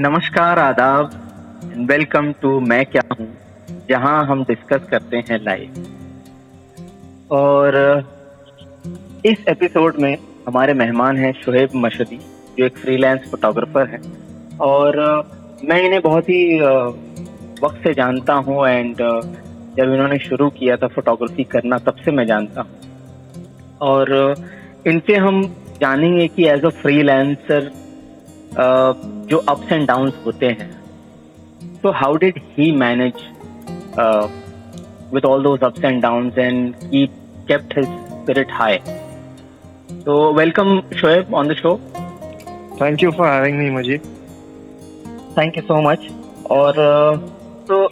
नमस्कार, आदाब। Welcome to मैं क्या हूँ? जहाँ हम डिस्कस करते हैं लाइव और, इस एपिसोड में हमारे मेहमान हैं शुहेब मशदी, जो एक फ्रीलांस फोटोग्राफर हैं। और, मैं इन्हें बहुत ही वक्त से जानता हूँ एंड जब इन्होंने शुरू किया था फोटोग्राफी करना, तब से मैं जानता हूँ। और, इनसे हम जानेंगे कि एज अ फ्रीलांसर जो अप्स एंड डाउन होते हैं। तो how did he manage with all those ups and down and he kept his spirit high तो welcome Shoaib on the show thank you for having me मुझे thank you so much और तो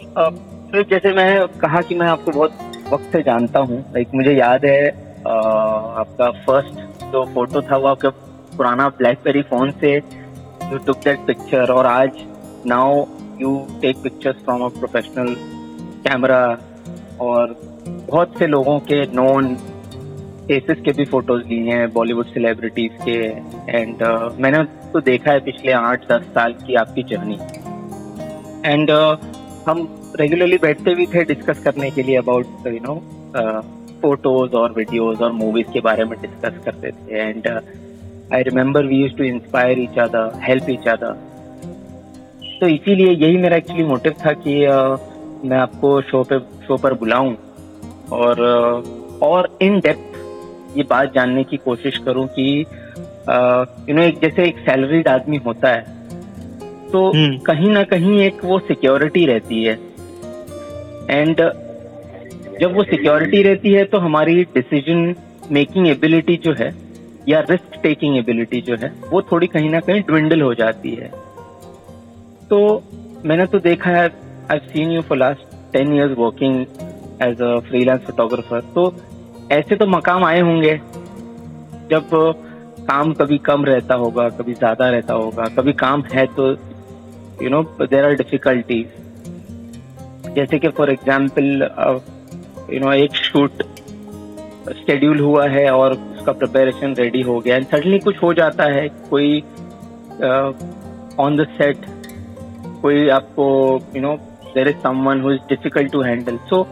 फिर जैसे मैं कहा कि मैं आपको बहुत वक्त से जानता हूँ लाइक मुझे याद है आपका फ़र्स्ट जो फ़ोटो था वो आपका पुराना ब्लैकबेरी फ़ोन से you took that picture और आज now you take pictures from a professional camera और बहुत से लोगों के नॉन केसेस के भी फ़ोटोज़ लिए हैं बॉलीवुड सेलिब्रिटीज के एंड uh, मैंने तो देखा है पिछले आठ दस साल की आपकी जर्नी एंड uh, हम रेगुलरली बैठते भी थे डिस्कस करने के लिए अबाउट यू नो फ़ोटोज़ और वीडियोज़ और मूवीज़ के बारे में डिस्कस करते थे। And I remember we use to inspire each other help each other तो इसीलिए यही मेरा एक्चुअली मोटिव था कि uh, मैं आपको शो पे शो पर बुलाऊं और uh, और इन डेप्थ ये बात जानने की कोशिश करूँ कि यू नो एक जैसे एक सैलरीड आदमी होता है तो hmm. कहीं ना कहीं एक वो सिक्योरिटी रहती है एंड जब वो सिक्योरिटी रहती है तो हमारी डिसीज़न मेकिंग एबिलिटी जो है या रिस्क टेकिंग एबिलिटी जो है, वो थोड़ी कहीं ना कहीं ड्विंडल हो जाती है। तो मैंने तो देखा है I seen you for last ten years working as a freelance photographer तो ऐसे तो मकाम आए होंगे, जब काम कभी कम रहता होगा, कभी ज़्यादा रहता होगा, कभी काम है तो you know there are difficulties जैसे कि फॉर एग्ज़ाम्पल यू नो एक शूट शेड्यूल हुआ है और उसका प्रिपरेशन रेडी हो गया। एंड सडनली कुछ हो जाता है, कोई ऑन द सेट कोई आपको you know there is someone who is difficult to handle so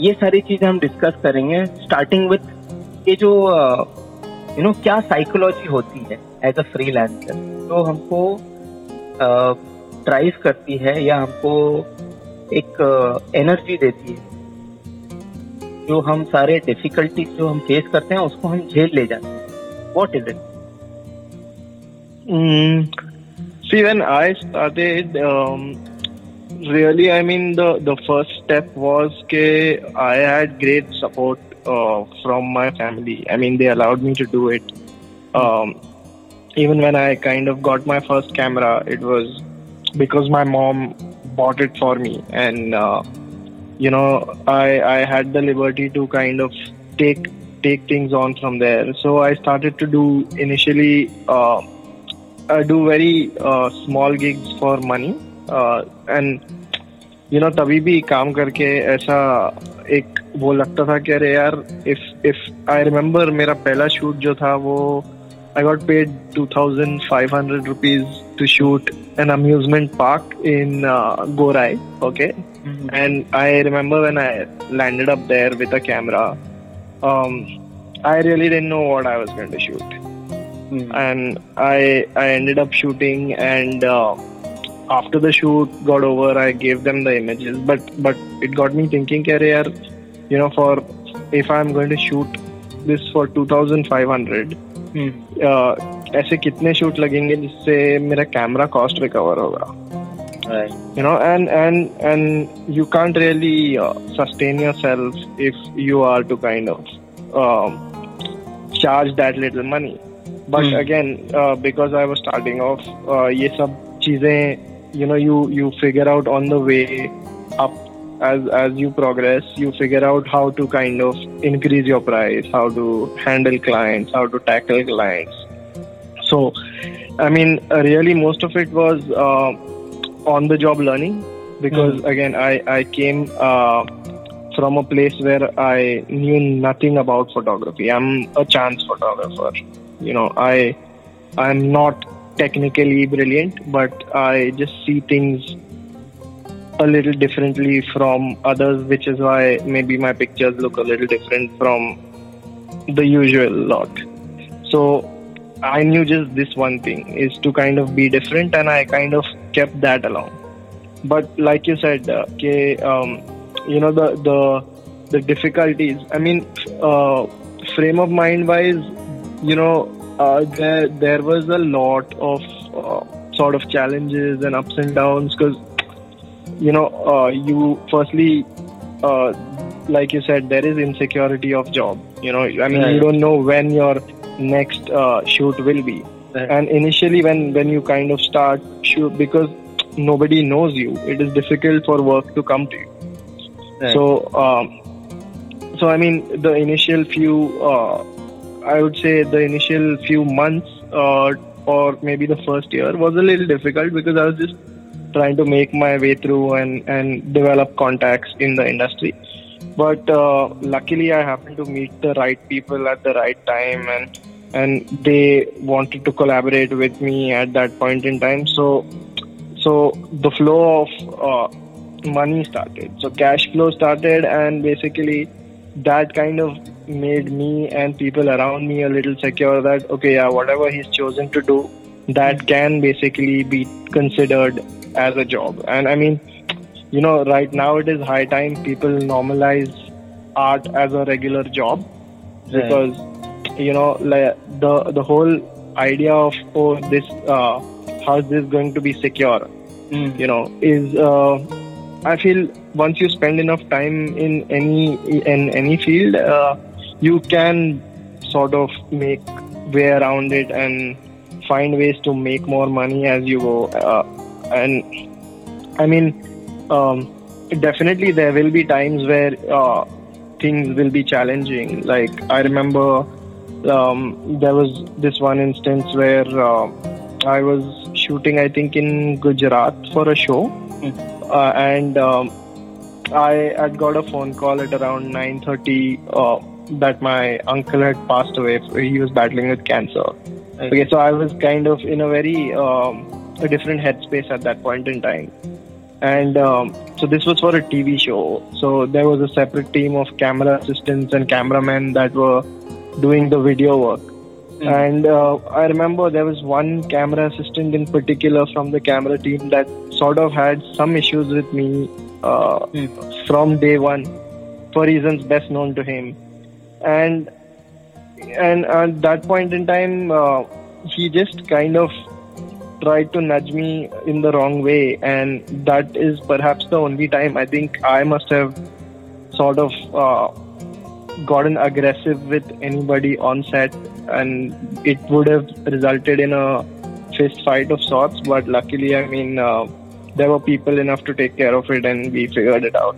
ये सारी चीज़ें हम डिस्कस करेंगे स्टार्टिंग विथ ये जो यू नो क्या साइकोलॉजी होती है एज अ फ्री लैंसर तो हमको ड्राइव करती है या हमको एक एनर्जी देती है? जो हम सारे डिफिकल्टीज जो हम फेस करते हैं, उसको हम झेल ले जाते हैं। What is it see when I started really I mean the first step was के I had great support from my family I mean they allowed me to do it even when I kind of got my first camera it was because my mom bought it for me and you know i i had the liberty to kind of take take things on from there so i started to do initially uh, I do very uh, small gigs for money uh, and you know तभी भी काम करके ऐसा एक वो लगता था कि अरे यार इफ इफ आई रिमेम्बर मेरा पहला शूट जो था वो I got paid two thousand five hundred rupees to shoot an amusement park in uh, Gorai. Okay, mm-hmm. and I remember when I landed up there with a camera, um, I really didn't know what I was going to shoot, mm-hmm. and I I ended up shooting and. Uh, after the shoot got over, I gave them the images, but but it got me thinking, career, you know, for if I'm going to shoot this for 2,500, mm. Mm-hmm. uh, ऐसे कितने shoot लगेंगे जिससे मेरा camera cost recover होगा? You know and and and you can't really sustain yourself if you are to kind of charge that little money but again because I was starting off ये सब चीज़ें you know you you figure out on the way up As, as you progress, you figure out how to kind of increase your price, how to handle clients, how to tackle clients. So i mean really most of it was uh, on the job learning because mm. again I I came uh, from a place where I knew nothing about photography. I'm a chance photographer. You know I I'm not technically brilliant, but I just see things a little differently from others, which is why maybe my pictures look a little different from the usual lot. So I knew just this one thing is to kind of be different, and I kind of kept that along. But like you said, uh, okay, um, you know the the the difficulties. I mean, uh, frame of mind wise, you know, uh, there there was a lot of uh, sort of challenges and ups and downs because you know uh, you firstly uh, like you said there is insecurity of job you know i mean Right. you don't know when your next uh, shoot will be Right. and initially when when you kind of start shoot because nobody knows you it is difficult for work to come to you Right. so um, so i mean the initial few uh, i would say the initial few months uh, or maybe the first year was a little difficult because i was just trying to make my way through and and develop contacts in the industry but uh, luckily i happened to meet the right people at the right time and and they wanted to collaborate with me at that point in time. So so the flow of uh, money started. So cash flow started and basically that kind of made me and people around me a little secure that okay yeah whatever he's chosen to do that can basically be considered as a job. And i mean you know right now it is high time people normalize art as a regular job because you know like the the whole idea of oh this uh, how is this going to be secure Mm. you know is uh, i feel once you spend enough time in any in any field uh, you can sort of make way around it and find ways to make more money as you go uh, and i mean um, definitely there will be times where uh, things will be challenging. Like i remember um, there was this one instance where uh, I was shooting, I think, in Gujarat for a show, uh, and um, I had got a phone call at around 9:30 uh, that my uncle had passed away. He was battling with cancer. Okay, so I was kind of in a very um, a different headspace at that point in time, and um, so this was for a TV show. So there was a separate team of camera assistants and cameramen that were doing the video work. Mm. And uh, I remember there was one camera assistant in particular from the camera team that sort of had some issues with me uh, Mm. from day one, for reasons best known to him. And and at that point in time, uh, he just kind of tried to nudge me in the wrong way, and that is perhaps the only time I think I must have sort of uh, gotten aggressive with anybody on set, and it would have resulted in a fist fight of sorts. But luckily, I mean, uh, there were people enough to take care of it, and we figured it out.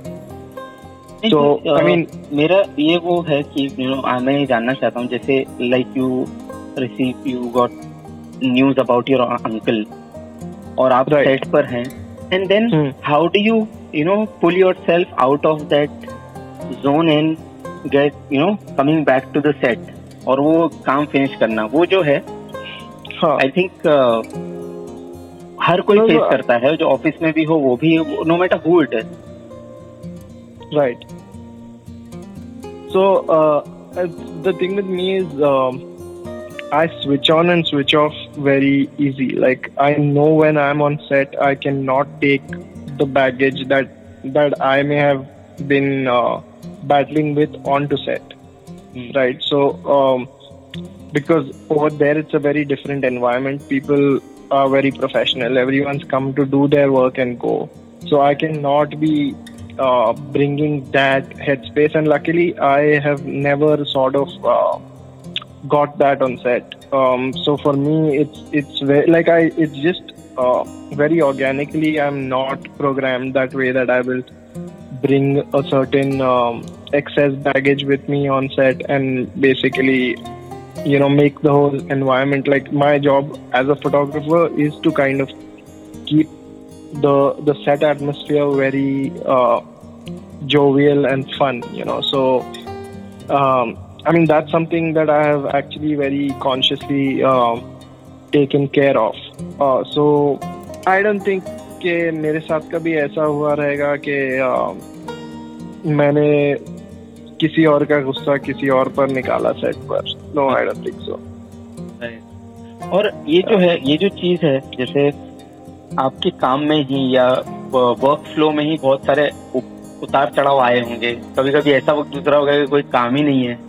नहीं, So, तो, I a, mean- मेरा ये वो है कि you know मैं ये जानना चाहता हूँ जैसे like you receive you got news about your uncle और आप Right. सेट पर हैं. And then. How do you you know pull yourself out of that zone and get you know coming back to the set और वो काम finish करना. वो जो है हाँ. आई थिंक हर कोई फेस no, करता है. जो ऑफ़िस में भी हो वो भी no matter who it is Right. So uh, uh, the thing with me is um, I switch on and switch off very easy. Like I know when I'm on set, I cannot take the baggage that that I may have been uh, battling with onto set. Hmm. Right. So um, because over there it's a very different environment. People are very professional. Everyone's come to do their work and go. So I cannot be uh, bringing that headspace. And luckily, I have never sort of uh, got that on set. Um, so for me, it's it's very, like I it's just uh, very organically. I'm not programmed that way that I will bring a certain um, excess baggage with me on set and basically you know make the whole environment like my job as a photographer is to kind of keep the the set atmosphere very uh, jovial and fun you know so um, i mean that's something that i have actually very consciously um, taken care of. Uh, so I don't think कि मेरे साथ कभी ऐसा हुआ रहेगा कि uh, मैंने किसी और का गुस्सा किसी और पर निकाला सेट पर. No I don't think so और ये जो है ये जो चीज़ है जैसे आपके काम में ही या वर्क फ्लो में ही बहुत सारे उतार चढ़ाव आए होंगे. कभी कभी ऐसा वक्त दूसरा होगा कि कोई काम ही नहीं है.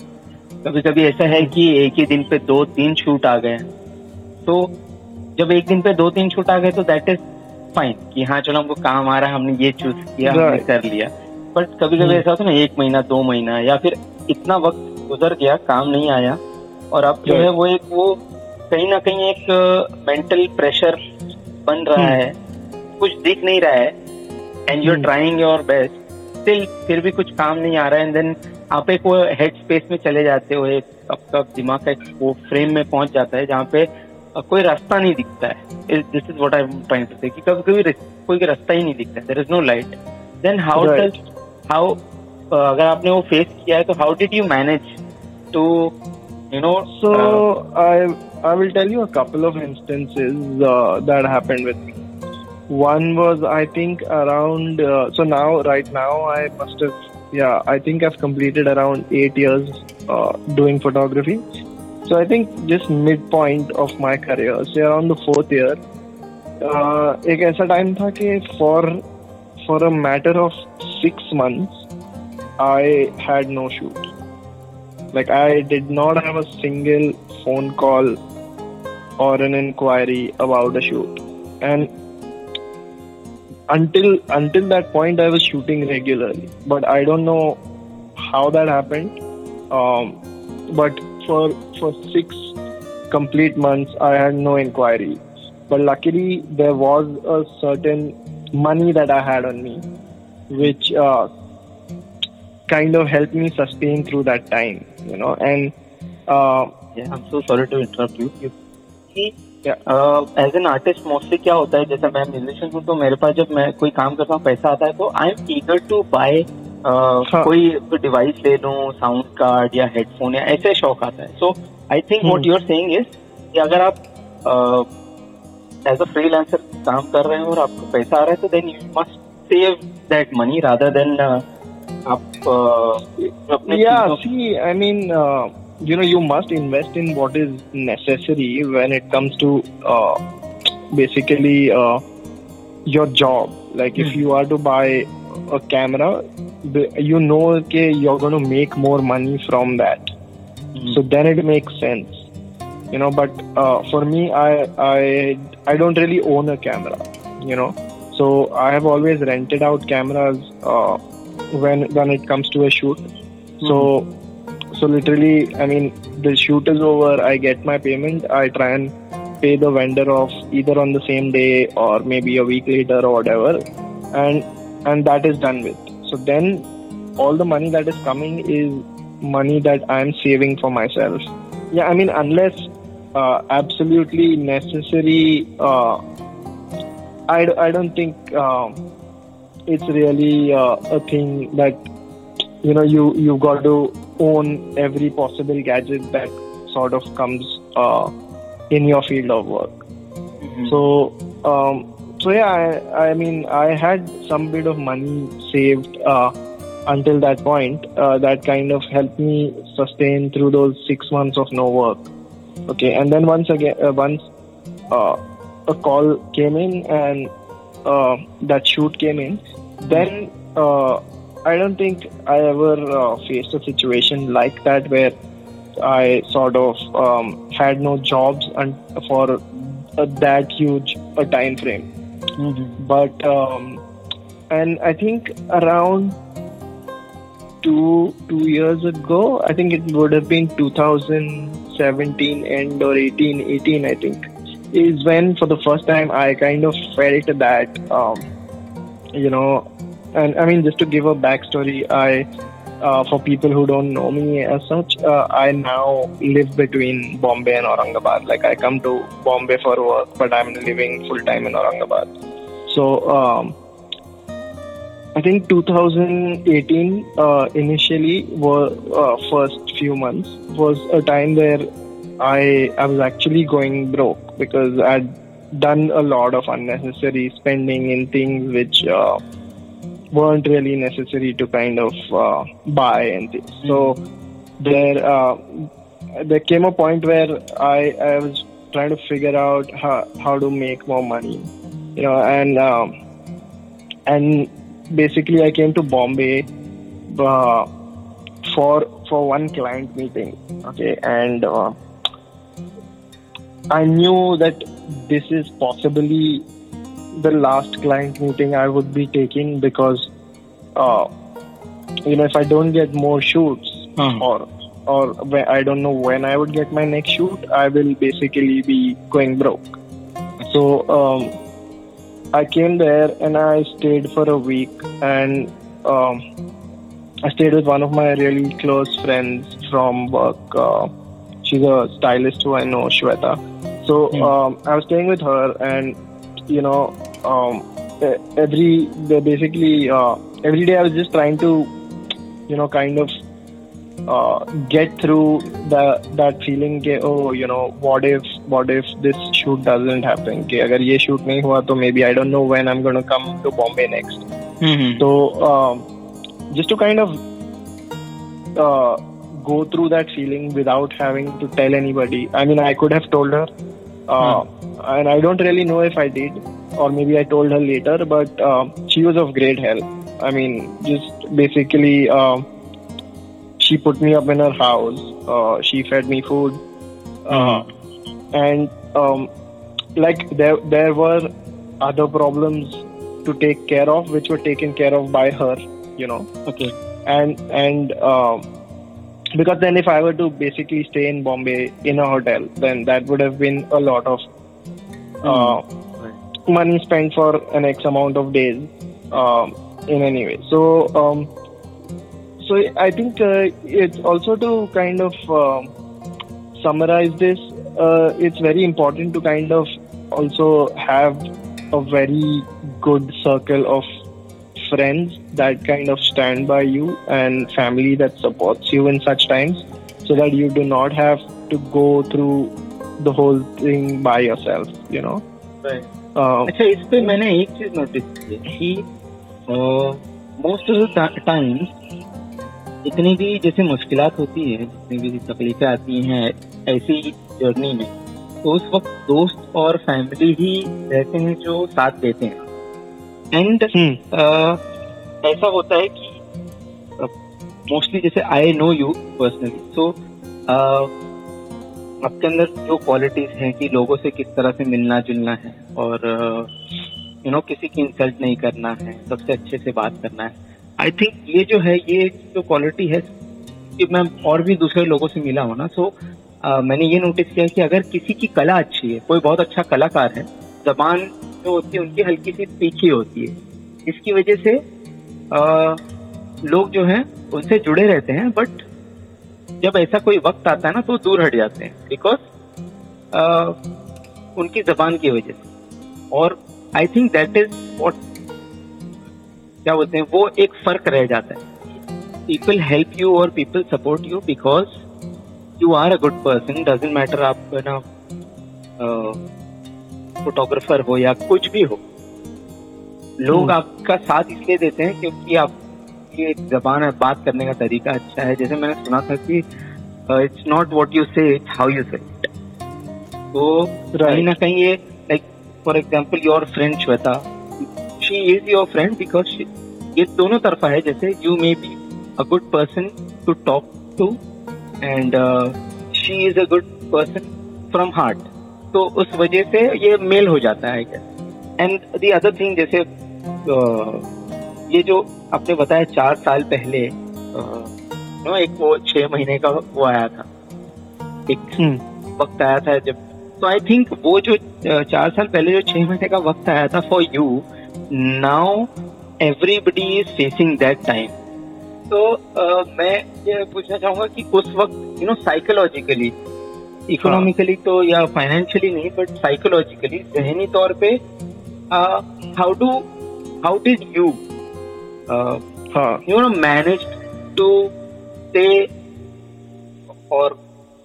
कभी कभी ऐसा है कि एक ही दिन पे दो तीन शूट आ गए। तो जब एक दिन पे दो तीन शूट आ गए तो दैट इज़ फाइन कि हाँ चलो हमको काम आ रहा है हमने ये चूज़ किया हमने कर लिया। बट कभी कभी hmm. ऐसा होता है ना एक महीना दो महीना या फिर इतना वक्त गुजर गया काम नहीं आया और अब जो है वो एक वो कहीं ना कहीं एक मेंटल प्रेशर बन रहा hmm. है। कुछ दिख नहीं रहा है and you are trying your best still फिर भी कुछ काम नहीं आ रहा है एंड देन आप एक वो हेड स्पेस में चले जाते हो एक आपका दिमाग का एक वो फ्रेम में पहुँच जाता है जहाँ पे कोई रास्ता नहीं दिखता है this is what I am trying to say कि कभी कभी कोई रास्ता ही नहीं दिखता there is no light then how does how अगर आपने वो फेस किया है तो how did you manage to you know so uh, i i will tell you a couple of instances uh, that happened with me One was, I think, around. Uh, so now, right now, I must have. Yeah, I think I've completed around eight years uh, doing photography. So I think just midpoint of my career, say around the fourth year, uh, एक ऐसा time था कि for for a matter of six months, I had no shoot. Like I did not have a single phone call or an inquiry about a shoot, and until until that point I was shooting regularly, but I don't know how that happened. Um, but for for six complete months, I had no inquiry. But luckily, there was a certain money that I had on me, which uh, kind of helped me sustain through that time. You know, and uh, yeah, I'm so sorry to interrupt you. you as an artist mostly क्या होता है जैसे मैं musician हूँ तो मेरे पास जब मैं कोई काम करता हूँ पैसा आता है तो I am eager to buy कोई डिवाइस ले लूँ साउंड कार्ड या हेडफोन या ऐसे शौक आता है। So I think what you're saying is कि अगर आप एज अ फ्रीलांसर काम कर रहे हैं और आपको पैसा आ रहा है तो then you must save that money rather than आप uh, अपने या see I mean you know you must invest in what is necessary when it comes to uh, basically uh, your job like mm. if hmm. you are to buy a camera you know okay you're going to make more money from that mm. so then it makes sense you know but uh, for me i i i don't really own a camera you know so i have always rented out cameras uh, when when it comes to a shoot so hmm. So literally, I mean, the shoot is over. I get my payment. I try and pay the vendor off either on the same day or maybe a week later or whatever, and and that is done with. So then, all the money that is coming is money that I am saving for myself. Yeah, I mean, unless uh, absolutely necessary, uh, I, I don't think uh, it's really uh, a thing that you know you you got to own every possible gadget that sort of comes uh, in your field of work. Mm-hmm. So, um, so yeah, I, I, mean, I had some bit of money saved uh, until that point. Uh, that kind of helped me sustain through those six months of no work. Okay, and then once again, uh, once uh, a call came in and uh, that shoot came in, then I don't think I ever uh, faced a situation like that where I sort of um, had no jobs and for uh, that huge a time frame. Mm-hmm. But um, and I think around two two years ago, I think it would have been 2017 end or 18 18 I think is when for the first time I kind of felt that um, you know and I mean, just to give a backstory, I, uh, for people who don't know me as such, uh, I now live between Bombay and Aurangabad. Like I come to Bombay for work, but I'm living full time in Aurangabad. So um, I think 2018 uh, initially were uh, first few months was a time where I I was actually going broke because I'd done a lot of unnecessary spending in things which uh, weren't really necessary to kind of uh, buy and. So there, uh, there came a point where I, I was trying to figure out how, how to make more money, you know, and um, and basically I came to Bombay uh, for for one client meeting, okay, and uh, I knew that this is possibly the last client meeting I would be taking because, uh, you know, if I don't get more shoots Hmm. or or I don't know when I would get my next shoot, I will basically be going broke. So um, I came there and I stayed for a week and um, I stayed with one of my really close friends from work. Uh, she's a stylist who I know, Shweta. So Hmm. um, I was staying with her, and you know, um, e- every the- basically uh, every day I was just trying to, you know, kind of uh, get through the that feeling के oh you know what if what if this shoot doesn't happen कि अगर ये shoot नहीं हुआ तो maybe I don't know when I'm gonna come to Bombay next Hmm. so um, just to kind of uh, go through that feeling without having to tell anybody I mean I could have told her uh, and I don't really know if I did or maybe I told her later but um she was of great help I mean just basically um, she put me up in her house. Uh, she fed me food, uh, and um, like there there were other problems to take care of, which were taken care of by her. You know, Okay. and and um, because then if I were to basically stay in Bombay in a hotel, then that would have been a lot of uh, money spent for an X amount of days um, in any way. So, um, so I think uh, it's also to kind of um summarize this. Uh, it's very important to kind of also have a very good circle of friends that kind of stand by you and family that supports you in such times so that you do not have to go through the whole thing by yourself you know? Right. um, अच्छा इस पे मैंने एक चीज़ notice की कि most of the times जितनी भी जैसे मुश्किल होती है जितनी भी तकलीफें आती हैं ऐसी जर्नी में तो उस वक्त दोस्त और फैमिली ही रहते हैं जो साथ देते हैं। एंड hmm, ऐसा होता है कि मोस्टली जैसे I know you personally so आपके अंदर जो क्वालिटीज हैं कि लोगों से किस तरह से मिलना जुलना है और यू नो किसी की इंसल्ट नहीं करना है सबसे अच्छे से बात करना है। आई थिंक ये जो है ये जो क्वालिटी है कि मैं और भी दूसरे लोगों से मिला हूँ ना सो मैंने ये नोटिस किया कि अगर किसी की कला अच्छी है कोई बहुत अच्छा कलाकार है जबान जो होती है उनकी हल्की सी तीखी होती है। इसकी वजह से अ, लोग जो हैं उनसे जुड़े रहते हैं बट जब ऐसा कोई वक्त आता है ना तो दूर हट जाते हैं। बिकॉज़ उनकी जबान की वजह से। और I think that is what क्या बोलते हैं वो एक फ़र्क रह जाता है। पीपल हेल्प यू और people support you because you are a good person doesn't matter आप ना फोटोग्राफर हो या कुछ भी हो। लोग हम्म। आपका साथ इसलिए देते हैं क्योंकि आप एक जबान है बात करने का तरीका अच्छा है। जैसे मैंने सुना था कि it's not what you say it's how you say तो कहीं ना कहीं ये like for example your friend Shweta she is your friend because ये दोनों तरफा है। जैसे you may be a good person to talk to and she is a good person from heart तो उस वजह से ये मेल हो जाता है एंड द अदर थिंग जैसे uh, ये जो आपने बताया चार साल पहले नो एक वो छह महीने का वो आया था। एक hmm, वक्त आया था जब तो आई थिंक वो जो चार साल पहले जो छह महीने का वक्त आया था for you now everybody is facing that time तो मैं ये पूछना चाहूँगा कि उस वक्त यू नो साइकोलॉजिकली इकोनॉमिकली तो या फाइनेंशियली नहीं बट साइकोलॉजिकली जहनी तौर पे how do how did you you know manage to stay और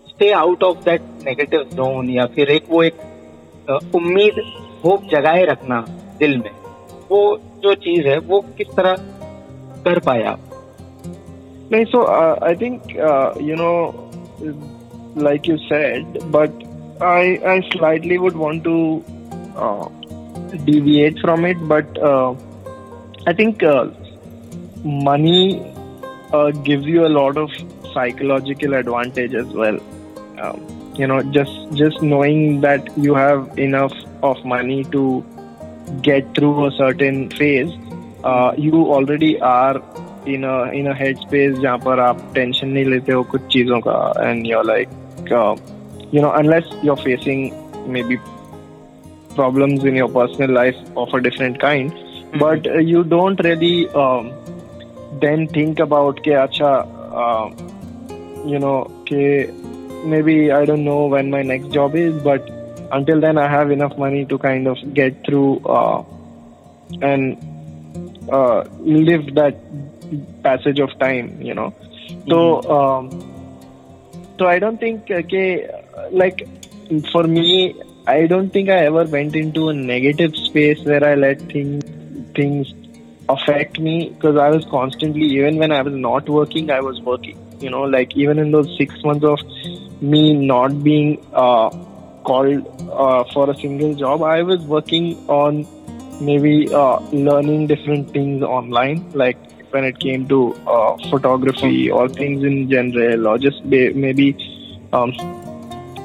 stay out of that negative zone या फिर एक, वो एक उम्मीद, होप जगाए रखना दिल में, वो जो चीज़ है, वो किस तरह कर पाए आप? नहीं so I think you know like you said but I I slightly would want to deviate from it but I think money uh, gives you a lot of psychological advantage as well um, you know just just knowing that you have enough of money to get through a certain phase uh, you already are in a in a headspace जहाँ पर आप tension नहीं लेते हो कुछ चीजों का and you're like uh, you know unless you're facing maybe problems in your personal life of a different kind mm-hmm. but uh, you don't really um, then think about ke acha uh, you know ke maybe i don't know when my next job is but until then i have enough money to kind of get through uh, and uh, live that passage of time you know mm-hmm. so um, so i don't think okay like for me i don't think i ever went into a negative space where i let things things affect me because I was constantly even when I was not working, I was working. You know, like even in those six months of me not being uh, called uh, for a single job, I was working on maybe uh, learning different things online, like when it came to uh, photography or things in general, or just maybe um,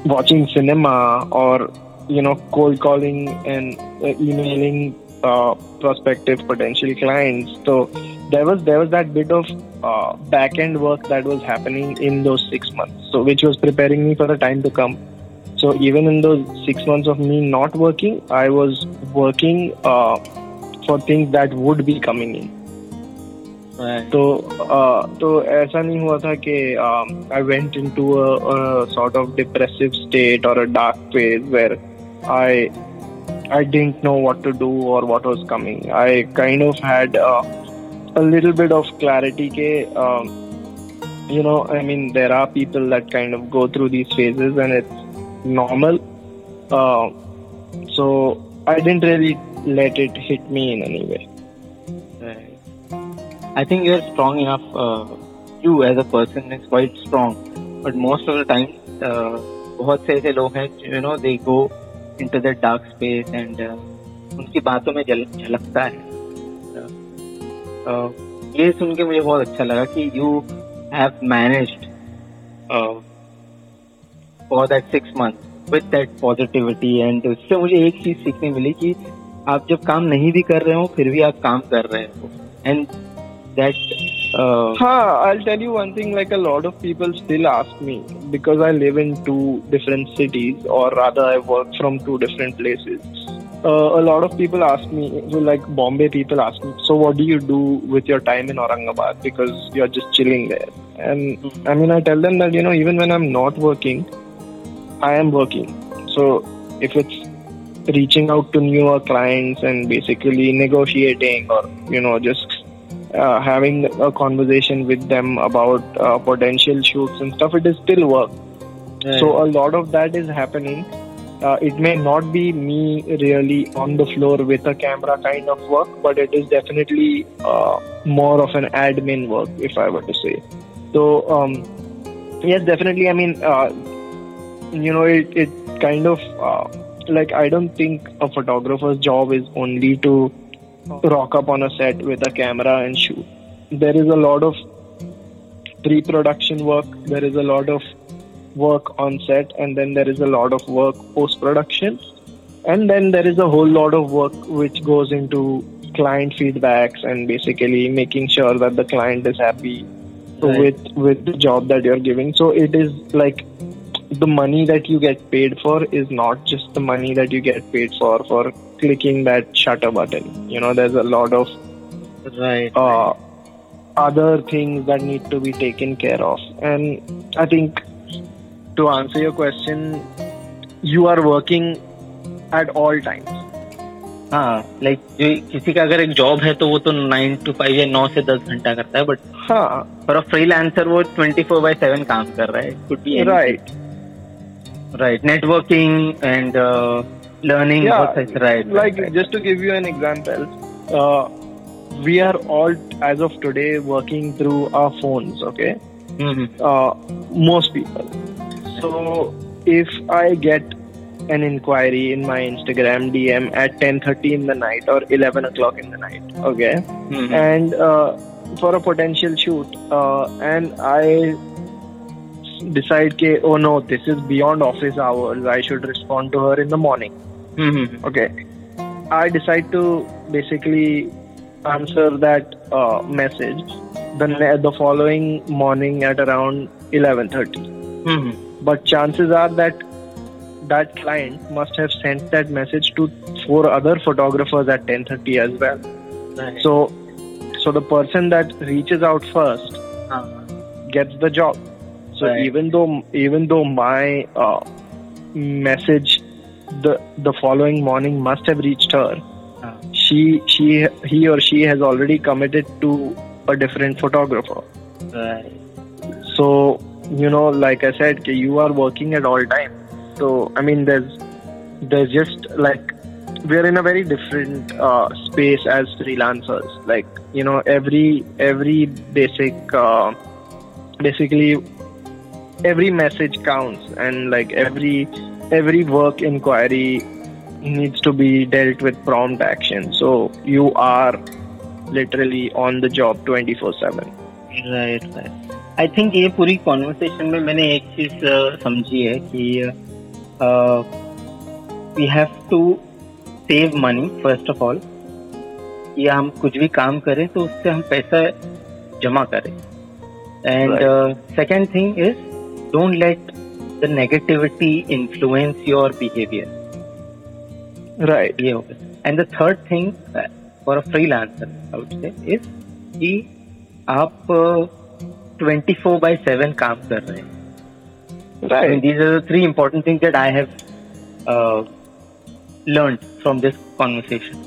watching cinema or you know cold calling and uh, emailing uh, prospective potential clients. So there was there was that bit of uh, back end work that was happening in those six months. So which was preparing me for the time to come. So even in those six months of me not working, I was working uh, for things that would be coming in. तो तो ऐसा नहीं हुआ था कि I went into a sort of depressive state और a dark phase where I I didn't know what to do or what was coming. I kind of had uh, a little bit of clarity. Ke, um, you know, I mean, there are people that kind of go through these phases and it's normal. Uh, so I didn't really let it hit me in any way. Right. I think you're strong enough. Uh, you as a person is quite strong, but most of the time, uh, बहुत से ऐसे लोग हैं you know they go into the dark space and uh, उनकी बातों में झलकता है। Uh, ये सुन के मुझे बहुत अच्छा लगा कि you have managed for that six month with that positivity and उससे मुझे एक चीज़ सीखने मिली कि आप जब काम नहीं भी कर रहे हो फिर भी आप काम कर रहे हो। And that Uh, huh, I'll tell you one thing. Like a lot of people still ask me because I live in two different cities, or rather, I work from two different places. Uh, a lot of people ask me, so like Bombay people ask me, so what do you do with your time in Aurangabad because you're just chilling there? And I mean, I tell them that you know, even when I'm not working, I am working. So if it's reaching out to newer clients and basically negotiating or you know just uh, having a conversation with them about uh, potential shoots and stuff, it is still work. Right. So a lot of that is happening. Uh, it may not be me really on the floor with a camera kind of work, but it is definitely uh, more of an admin work, if I were to say. So um, yes, definitely. I mean, uh, you know, it, it kind of uh, like I don't think a photographer's job is only to rock up on a set with a camera and shoot. There is a lot of pre production work, there is a lot of work on set, and then there is a lot of work post production. And then there is a whole lot of work which goes into client feedbacks and basically making sure that the client is happy right. with with the job that you're giving. So it is like the money that you get paid for is not just the money that you get paid for for clicking that shutter button. You know, there's a lot of right, uh, right. other things that need to be taken care of. And I think to answer your question, you are working at all times. हाँ like जो किसी का अगर एक job है तो वो तो नाइन टू फाइव या नौ से दस घंटा करता है बट हाँ फॉर अ फ्रीलांसर वो ट्वेंटी फोर बाई सेवन काम कर रहा है could be right right networking and learning Yeah, process, right? like right, just to give you an example uh, we are all as of today working through our phones okay Mhm. uh, most people so if i get an inquiry in my instagram dm at 10.30 in the night or 11 o'clock in the night okay Mhm. and uh, for a potential shoot uh, and i decide ke, oh no this is beyond office hours i should respond to her in the morning Mhm. okay i decide to basically answer that uh, message the ne- the following morning at around 11:30 Mhm. but chances are that that client must have sent that message to four other photographers at 10:30 as well Right. so so the person that reaches out first Uh, gets the job so Right. even though even though my uh, message the the following morning must have reached her. Uh, she she he or she has already committed to a different photographer. Right. so you know like i said you are working at all time. So i mean there's there's just like we're in a very different uh, space as freelancers. Like you know every every basic uh, basically every message counts and like every every work inquiry needs to be dealt with prompt action so you are literally on the job 24 7 right right I think ये पूरी conversation में मैंने एक चीज अ, समझी है कि we have to save money first of all या हम कुछ भी काम करें तो उससे हम पैसा जमा करें and second thing is don't let the negativity influence your behaviour right. ये हो गया and the third thing for a freelancer I would say is कि आप ट्वेंटी फोर बाई सेवन काम कर रहे हैं। I mean, right. these are the three important things that I have uh, learned from this conversation.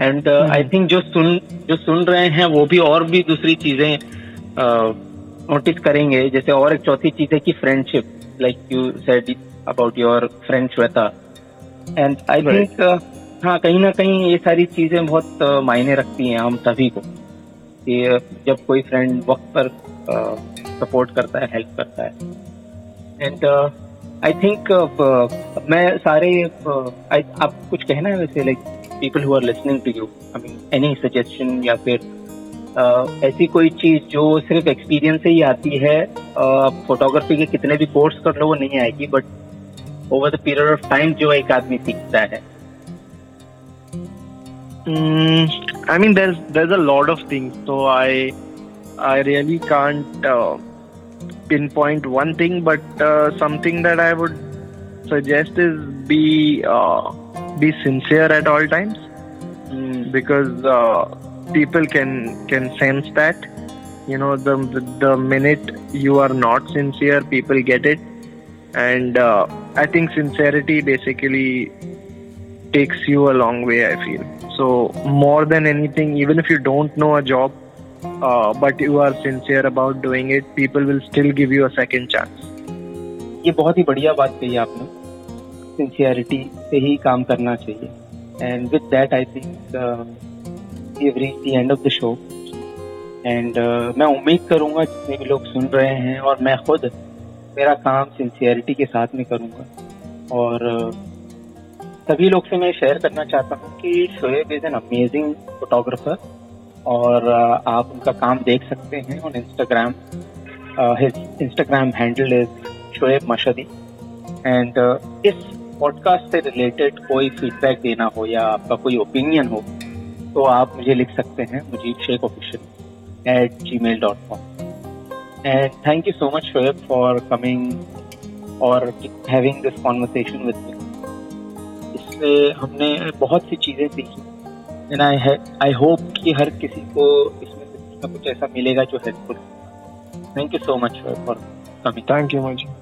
And uh, I जो सुन जो सुन रहे हैं वो भी और भी दूसरी चीज़ें नोटिस करेंगे। जैसे और एक चौथी चीज़ है कि friendship like you said about your friend Shweta and I Right. Think हाँ कहीं ना कहीं ये सारी चीज़ें बहुत uh, मायने रखती हैं हम सभी को। कि uh, जब कोई फ्रेंड वक्त पर सपोर्ट uh, करता है हेल्प करता है। एंड आई थिंक मैं सारे uh, I- आप कुछ कहना है वैसे like people who are listening to you I mean any suggestion या फिर uh, ऐसी कोई चीज़ जो सिर्फ़ एक्सपीरियंस से ही आती है फोटोग्राफी के कितने भी कोर्स कर लो वो नहीं आएगी but over the period of time जो एक आदमी सीखता है। I mean there a lot of things तो I I really can't pinpoint one thing but something that I would suggest is be be sincere at all times because people can can sense that. You know, the the minute you are not sincere, people get it, and uh, I think sincerity basically takes you a long way. I feel so more than anything. Even if you don't know a job, uh, but you are sincere about doing it, people will still give you a second chance. ये बहुत ही बढ़िया बात कही आपने sincerity से ही काम करना चाहिए and with that I think have reach the end of the show and मैं उम्मीद करूँगा जितने भी लोग सुन रहे हैं और मैं खुद मेरा काम सिंसियरिटी के साथ में करूँगा। और uh, सभी लोग से मैं शेयर करना चाहता हूँ कि Shoaib is an amazing photographer और uh, आप उनका काम देख सकते हैं on Instagram his Instagram handle is Shoaib Mashhadi and इस पॉडकास्ट से रिलेटेड कोई फीडबैक देना हो या आपका कोई ओपिनियन हो तो आप मुझे लिख सकते हैं Mujeeb Sheikh official at gmail dot com and thank you so much Shoaib for coming और having this conversation with me इससे हमने बहुत सी चीज़ें सीखी। एंड आई आई होप कि हर किसी को इसमें से कुछ ऐसा मिलेगा जो helpful thank you so much for coming Thank you, Maji.